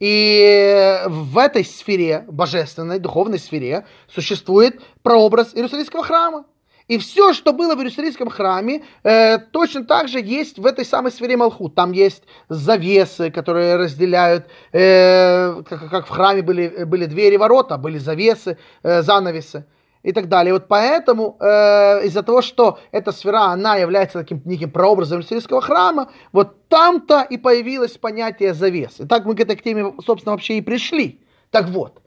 Speaker 1: И в этой сфере, божественной, духовной сфере, существует прообраз Иерусалимского храма. И все, что было в Иерусалимском храме, э, точно так же есть в этой самой сфере Малхут. Там есть завесы, которые разделяют, э, как, как в храме были, были двери ворота, были завесы, э, занавесы и так далее. Вот поэтому э, из-за того, что эта сфера, она является таким неким прообразом Иерусалимского храма, вот там-то и появилось понятие завес. И так мы к этой теме, собственно, вообще и пришли. Так вот,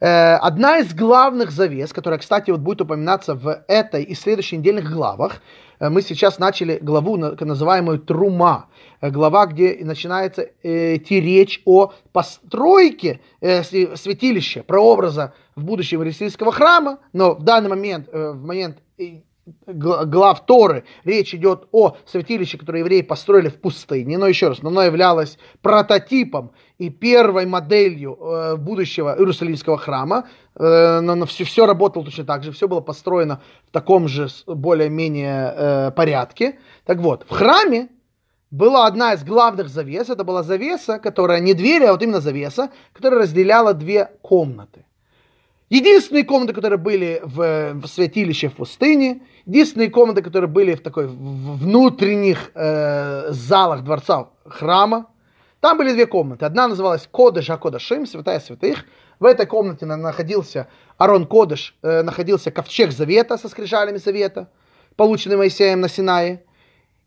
Speaker 1: одна из главных завес, которая, кстати, вот будет упоминаться в этой и следующих недельных главах, э, мы сейчас начали главу, называемую Трума, э, глава, где начинается идти речь о постройке святилища, прообраза в будущем Иерусалимского храма, но в данный момент, в момент глав Торы речь идет о святилище, которое евреи построили в пустыне, но еще раз, оно являлось прототипом и первой моделью э, будущего Иерусалимского храма, э, но все, все работало точно так же, все было построено в таком же более-менее э, порядке. Так вот, в храме была одна из главных завес, это была завеса, которая не дверь, а вот именно завеса, которая разделяла две комнаты. Единственные комнаты, которые были в, в святилище в пустыне, единственные комнаты, которые были в такой в внутренних э, залах дворца храма, там были две комнаты. Одна называлась Кодыш Акодашим, святая святых. В этой комнате находился Арон Кодыш, э, находился ковчег Завета со скрижалями Завета, полученный Моисеем на Синае.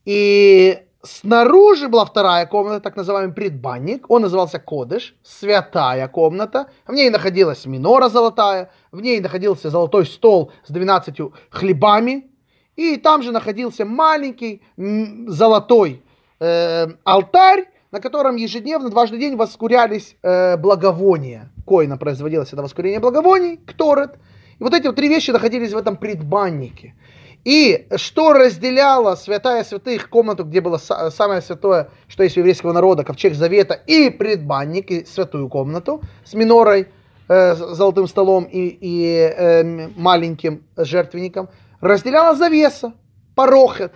Speaker 1: И снаружи была вторая комната, так называемый предбанник. Он назывался Кодыш, святая комната. В ней находилась минора золотая, в ней находился золотой стол с 12 хлебами. И там же находился маленький золотой э, алтарь, на котором ежедневно, дважды в день воскурялись э, благовония. Коина производилось это воскурение благовоний, кторет. И вот эти вот три вещи находились в этом предбаннике. И что разделяло святая святых комнату, где было самое святое, что есть у еврейского народа, ковчег завета, и предбанник, и святую комнату с минорой, э, золотым столом и, и э, маленьким жертвенником, разделяла завеса, порохет,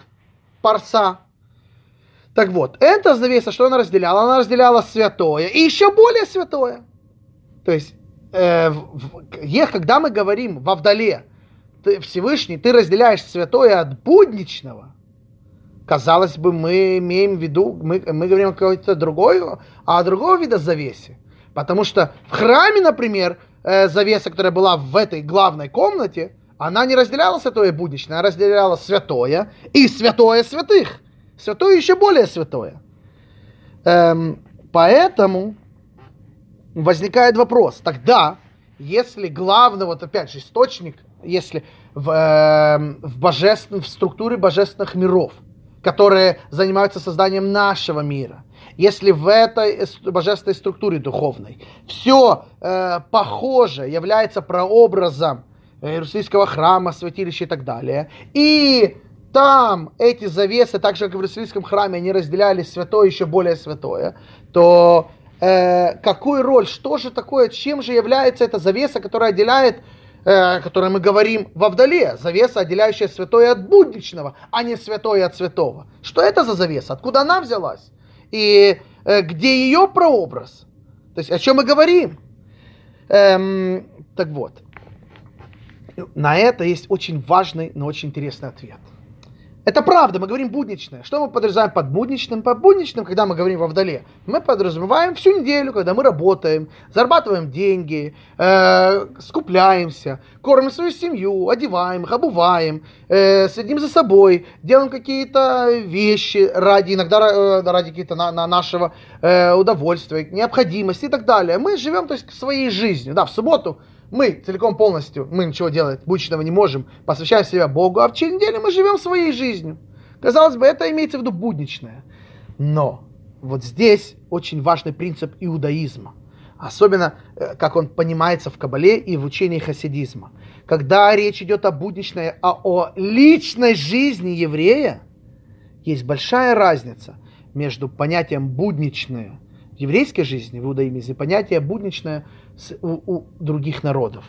Speaker 1: парса. Так вот, эта завеса, что она разделяла? Она разделяла святое и еще более святое. То есть, э, в, в, когда мы говорим во вдале, ты, Всевышний, ты разделяешь святое от будничного, казалось бы, мы имеем в виду, мы, мы говорим о какой-то другой, а другого вида завесе. Потому что в храме, например, э, завеса, которая была в этой главной комнате, она не разделяла святое будничное, она разделяла святое и святое святых. Святое еще более святое. Эм, поэтому возникает вопрос, тогда, если главный, вот опять же, источник если в, э, в, божествен, в структуре божественных миров, которые занимаются созданием нашего мира, если в этой божественной структуре духовной все э, похоже является прообразом Иерусалимского храма, святилища и так далее, и там эти завесы, так же как в Иерусалимском храме, они разделяли святое еще более святое, то э, какую роль, что же такое, чем же является эта завеса, которая отделяет э, о которой мы говорим во вдале, завеса, отделяющая святое от будничного, а не святое от святого. Что это за завеса? Откуда она взялась? И э, где ее прообраз? То есть о чем мы говорим? Эм, так вот, на это есть очень важный, но очень интересный ответ – это правда, мы говорим будничное. Что мы подразумеваем под будничным? Под будничным, когда мы говорим во вдале, мы подразумеваем всю неделю, когда мы работаем, зарабатываем деньги, э, скупляемся, кормим свою семью, одеваем их, обуваем, э, следим за собой, делаем какие-то вещи ради, иногда э, ради какие-то на, на нашего э, удовольствия, необходимости и так далее. Мы живем, то есть, своей жизнью. Да, в субботу мы целиком полностью, мы ничего делать будущего не можем, посвящаем себя Богу, а в течение недели мы живем своей жизнью. Казалось бы, это имеется в виду будничное. Но вот здесь очень важный принцип иудаизма. Особенно, э, как он понимается в Кабале и в учении хасидизма. Когда речь идет о будничной, а о личной жизни еврея, есть большая разница между понятием будничное еврейской жизни, в иудаизме, понятие будничное у, у других народов.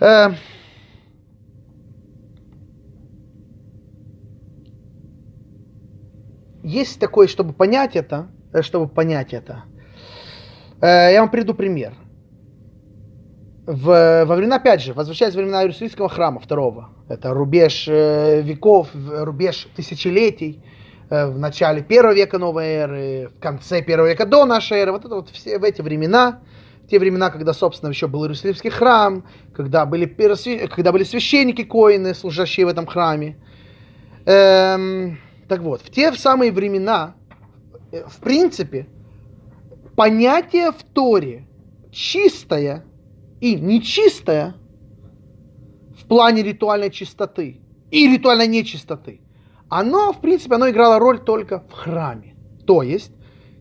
Speaker 1: Э, есть такое, чтобы понять это, э, чтобы понять это, э, я вам приду пример. В, во времена, опять же, возвращаясь во времена Иерусалимского храма второго, это рубеж э, веков, рубеж тысячелетий, в начале первого века новой эры, в конце первого века до нашей эры, вот это вот все в эти времена, те времена, когда, собственно, еще был Иерусалимский храм, когда были, когда были священники коины, служащие в этом храме. Эм, так вот, в те самые времена, э, в принципе, понятие в Торе чистое и нечистое в плане ритуальной чистоты и ритуальной нечистоты, оно, в принципе, оно играло роль только в храме. То есть,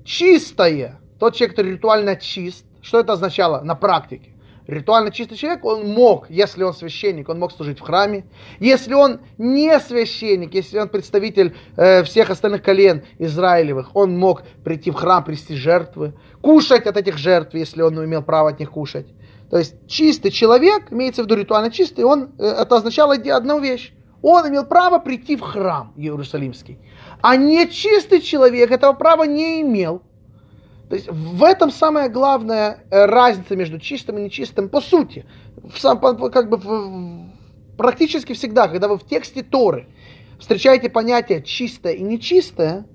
Speaker 1: чистое, тот человек, который ритуально чист, что это означало на практике? Ритуально чистый человек, он мог, если он священник, он мог служить в храме. Если он не священник, если он представитель э, всех остальных колен Израилевых, он мог прийти в храм, привести жертвы, кушать от этих жертв, если он имел право от них кушать. То есть чистый человек, имеется в виду ритуально чистый, он, э, это означало одну вещь. Он имел право прийти в храм Иерусалимский. А нечистый человек этого права не имел. То есть в этом самая главная э, разница между чистым и нечистым по сути. В сам, как бы в, практически всегда, когда вы в тексте Торы встречаете понятие чистое и нечистое,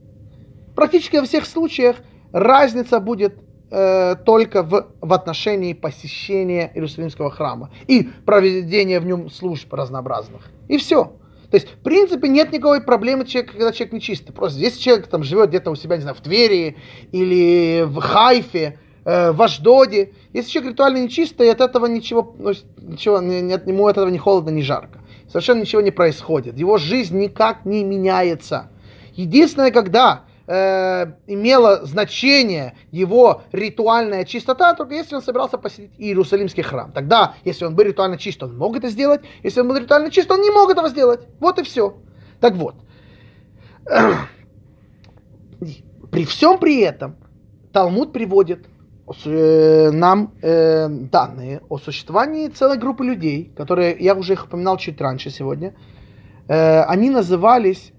Speaker 1: практически во всех случаях разница будет э, только в, в отношении посещения Иерусалимского храма и проведения в нем служб разнообразных. И все. То есть, в принципе, нет никакой проблемы, человека, когда человек нечистый. Просто если человек там живет где-то у себя, не знаю, в Твери или в Хайфе, э, в Аждоде, если человек ритуально нечистый, от этого ничего, ну, ничего нет, ему от этого ни холодно, ни жарко. Совершенно ничего не происходит. Его жизнь никак не меняется. Единственное, когда э, имело значение его ритуальная чистота, только если он собирался посетить Иерусалимский храм. Тогда, если он был ритуально чист, он мог это сделать. Если он был ритуально чист, он не мог этого сделать. Вот и все. Так вот. При всем при этом Талмуд приводит э, нам э, данные о существовании целой группы людей, которые, я уже их упоминал чуть раньше сегодня, э, они назывались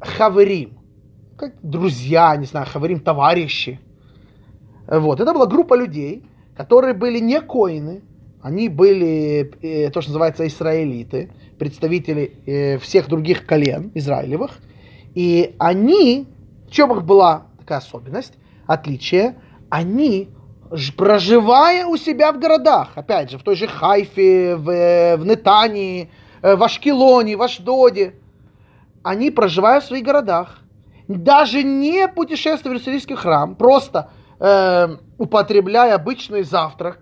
Speaker 1: Хаверим как друзья, не знаю, говорим, товарищи. Вот, это была группа людей, которые были не коины, они были э, то, что называется израилиты, представители э, всех других колен израилевых. И они, в чем их была такая особенность, отличие, они, проживая у себя в городах, опять же, в той же Хайфе, в, в Нетании, э, в Ашкелоне, в Ашдоде, они, проживая в своих городах, даже не путешествуя в Иерусалимский храм, просто э, употребляя обычный завтрак,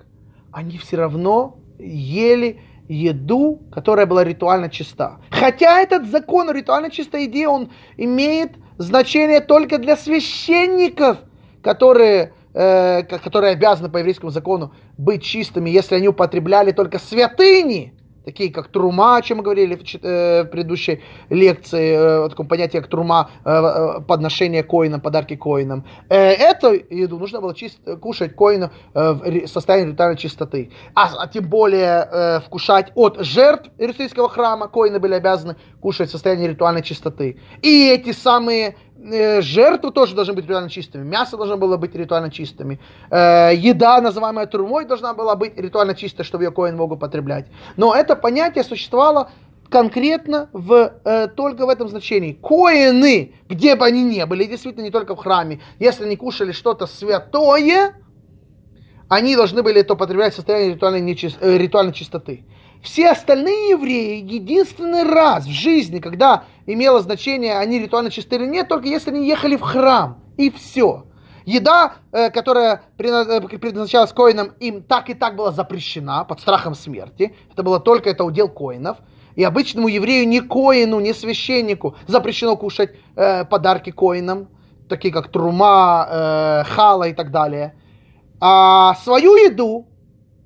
Speaker 1: они все равно ели еду, которая была ритуально чиста. Хотя этот закон ритуально чистой еде, он имеет значение только для священников, которые, э, которые обязаны по еврейскому закону быть чистыми, если они употребляли только святыни такие как трума, о чем мы говорили в, э, в предыдущей лекции, э, о таком понятии, как трума, э, э, подношение коинам, подарки коинам. Э, эту еду нужно было чист, кушать коину э, в состоянии ритуальной чистоты. А, а тем более э, вкушать от жертв Иерусалимского храма, коины были обязаны кушать в состоянии ритуальной чистоты. И эти самые жертвы тоже должны быть ритуально чистыми, мясо должно было быть ритуально чистыми, э, еда, называемая турмой, должна была быть ритуально чистой, чтобы ее коин мог употреблять. Но это понятие существовало конкретно в, э, только в этом значении. Коины, где бы они ни были, действительно не только в храме, если они кушали что-то святое, они должны были это употреблять в состоянии ритуальной, нечист, э, ритуальной чистоты. Все остальные евреи единственный раз в жизни, когда имело значение, они ритуально чисты или нет, только если они ехали в храм. И все. Еда, э, которая э, предназначалась коинам, им так и так была запрещена под страхом смерти. Это было только это удел коинов. И обычному еврею, ни коину, ни священнику запрещено кушать э, подарки коинам, такие как трума, э, хала и так далее. А свою еду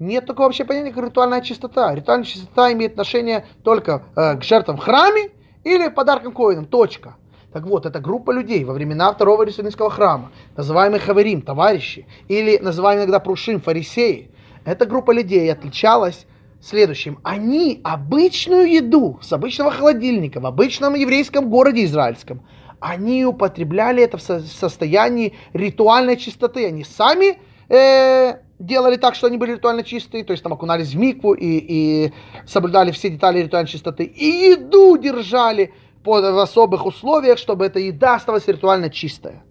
Speaker 1: нет такого вообще понятия, как ритуальная чистота. Ритуальная чистота имеет отношение только э, к жертвам в храме или подаркам коинам. Точка. Так вот, эта группа людей во времена второго Иерусалимского храма, называемые Хаверим, товарищи, или называемые иногда Прушим, фарисеи, эта группа людей отличалась следующим. Они обычную еду с обычного холодильника в обычном еврейском городе израильском, они употребляли это в состоянии ритуальной чистоты. Они сами э, делали так, что они были ритуально чистые, то есть там окунались в микву и, и соблюдали все детали ритуальной чистоты. И еду держали под, в особых условиях, чтобы эта еда оставалась ритуально чистая.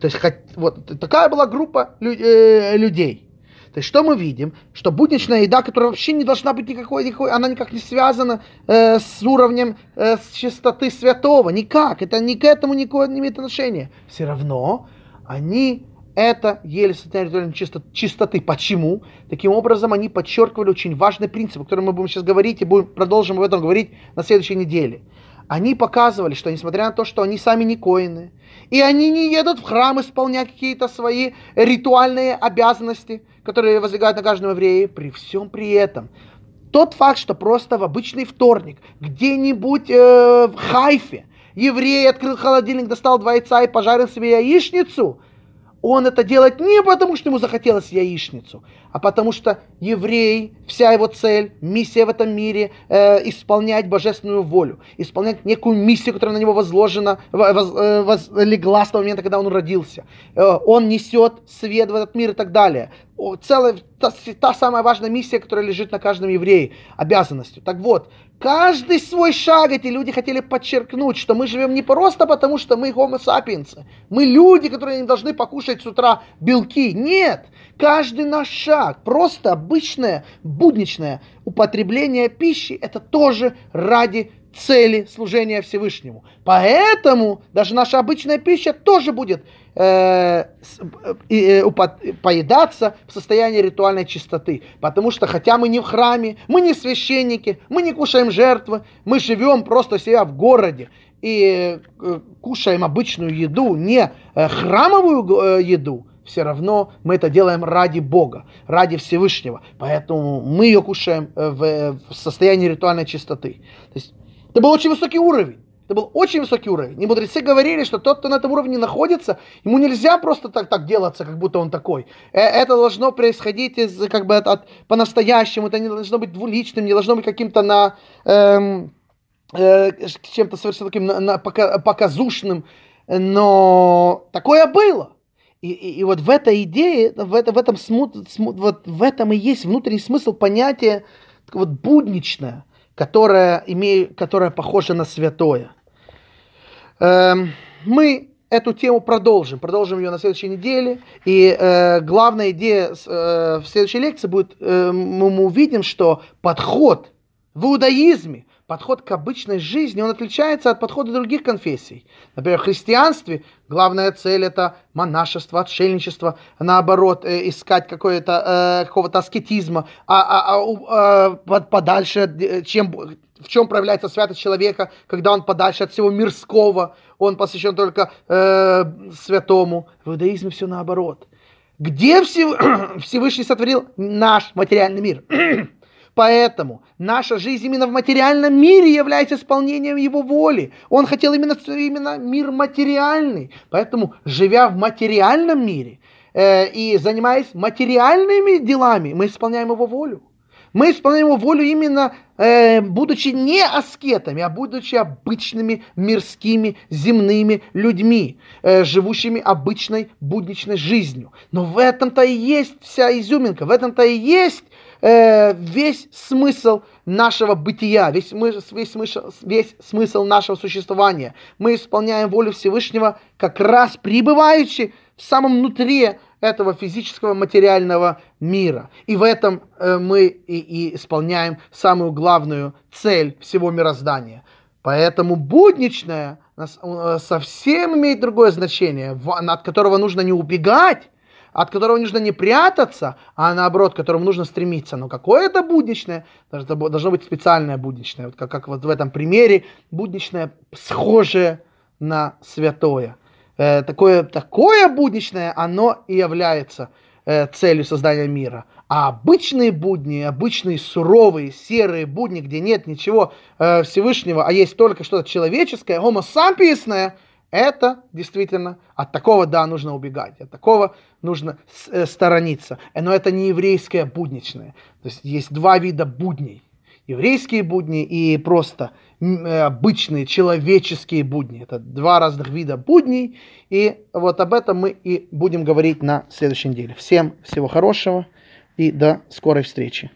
Speaker 1: То есть вот такая была группа лю, э, людей. То есть что мы видим? Что будничная еда, которая вообще не должна быть никакой, никакой она никак не связана э, с уровнем э, с чистоты святого, никак. Это ни к этому никакого не имеет отношения. Все равно они это ели состояние чистоты. Почему? Таким образом, они подчеркивали очень важный принцип, о котором мы будем сейчас говорить и будем, продолжим об этом говорить на следующей неделе. Они показывали, что несмотря на то, что они сами не коины, и они не едут в храм исполнять какие-то свои ритуальные обязанности, которые возлегают на каждом еврее, при всем при этом тот факт, что просто в обычный вторник где-нибудь э, в Хайфе еврей открыл холодильник, достал два яйца и пожарил себе яичницу – он это делает не потому, что ему захотелось яичницу, а потому что еврей, вся его цель, миссия в этом мире э, исполнять божественную волю, исполнять некую миссию, которая на него возложена, воз, э, возлегла с того момента, когда он родился. Э, он несет свет в этот мир и так далее. Целая, та, та самая важная миссия, которая лежит на каждом еврее, обязанностью. Так вот, Каждый свой шаг эти люди хотели подчеркнуть, что мы живем не просто потому, что мы homo sapiens. Мы люди, которые не должны покушать с утра белки. Нет, каждый наш шаг, просто обычное, будничное употребление пищи, это тоже ради цели служения Всевышнему. Поэтому даже наша обычная пища тоже будет э, э, поедаться в состоянии ритуальной чистоты. Потому что хотя мы не в храме, мы не священники, мы не кушаем жертвы, мы живем просто себя в городе и э, кушаем обычную еду, не э, храмовую э, еду, все равно мы это делаем ради Бога, ради Всевышнего. Поэтому мы ее кушаем в, в состоянии ритуальной чистоты. То есть это был очень высокий уровень. Это был очень высокий уровень. И мудрецы говорили, что тот, кто на этом уровне находится, ему нельзя просто так, так делаться, как будто он такой. Это должно происходить из, как бы, от, от, по-настоящему. Это не должно быть двуличным, не должно быть каким-то на... Эм, э, чем-то совершенно таким на, на, показушным. Но такое было. И, и, и вот в этой идее, в, это, в, этом смут, смут, вот в этом и есть внутренний смысл понятия вот будничное, которое, имеет, которое похоже на святое. Эм, мы эту тему продолжим, продолжим ее на следующей неделе. И э, главная идея э, в следующей лекции будет, э, мы, мы увидим, что подход в иудаизме подход к обычной жизни, он отличается от подхода других конфессий. Например, в христианстве главная цель это монашество, отшельничество, наоборот, э, искать какое-то, э, какого-то аскетизма, а, а, а, а подальше, э, чем, в чем проявляется святость человека, когда он подальше от всего мирского, он посвящен только э, святому. В иудаизме все наоборот. Где Всевышний сотворил наш материальный мир? Поэтому наша жизнь именно в материальном мире является исполнением его воли. Он хотел именно, именно мир материальный. Поэтому, живя в материальном мире э, и занимаясь материальными делами, мы исполняем его волю. Мы исполняем его волю именно э, будучи не аскетами, а будучи обычными мирскими земными людьми, э, живущими обычной будничной жизнью. Но в этом-то и есть вся изюминка, в этом-то и есть э, весь смысл нашего бытия, весь, весь, смысл, весь смысл нашего существования. Мы исполняем волю Всевышнего, как раз пребываючи в самом внутри этого физического материального мира. И в этом э, мы и, и исполняем самую главную цель всего мироздания. Поэтому будничное э, совсем имеет другое значение, от которого нужно не убегать, от которого нужно не прятаться, а наоборот, к которому нужно стремиться. Но какое это будничное? Это должно быть специальное будничное. Вот как, как вот в этом примере будничное схожее на святое. Э, такое, такое будничное, оно и является э, целью создания мира. А обычные будни, обычные суровые, серые будни, где нет ничего э, Всевышнего, а есть только что-то человеческое, homo sapiensное – это действительно от такого, да, нужно убегать, от такого нужно э, сторониться. Но это не еврейское будничное. То есть есть два вида будней. Еврейские будни и просто э, обычные человеческие будни. Это два разных вида будней. И вот об этом мы и будем говорить на следующей неделе. Всем всего хорошего и до скорой встречи.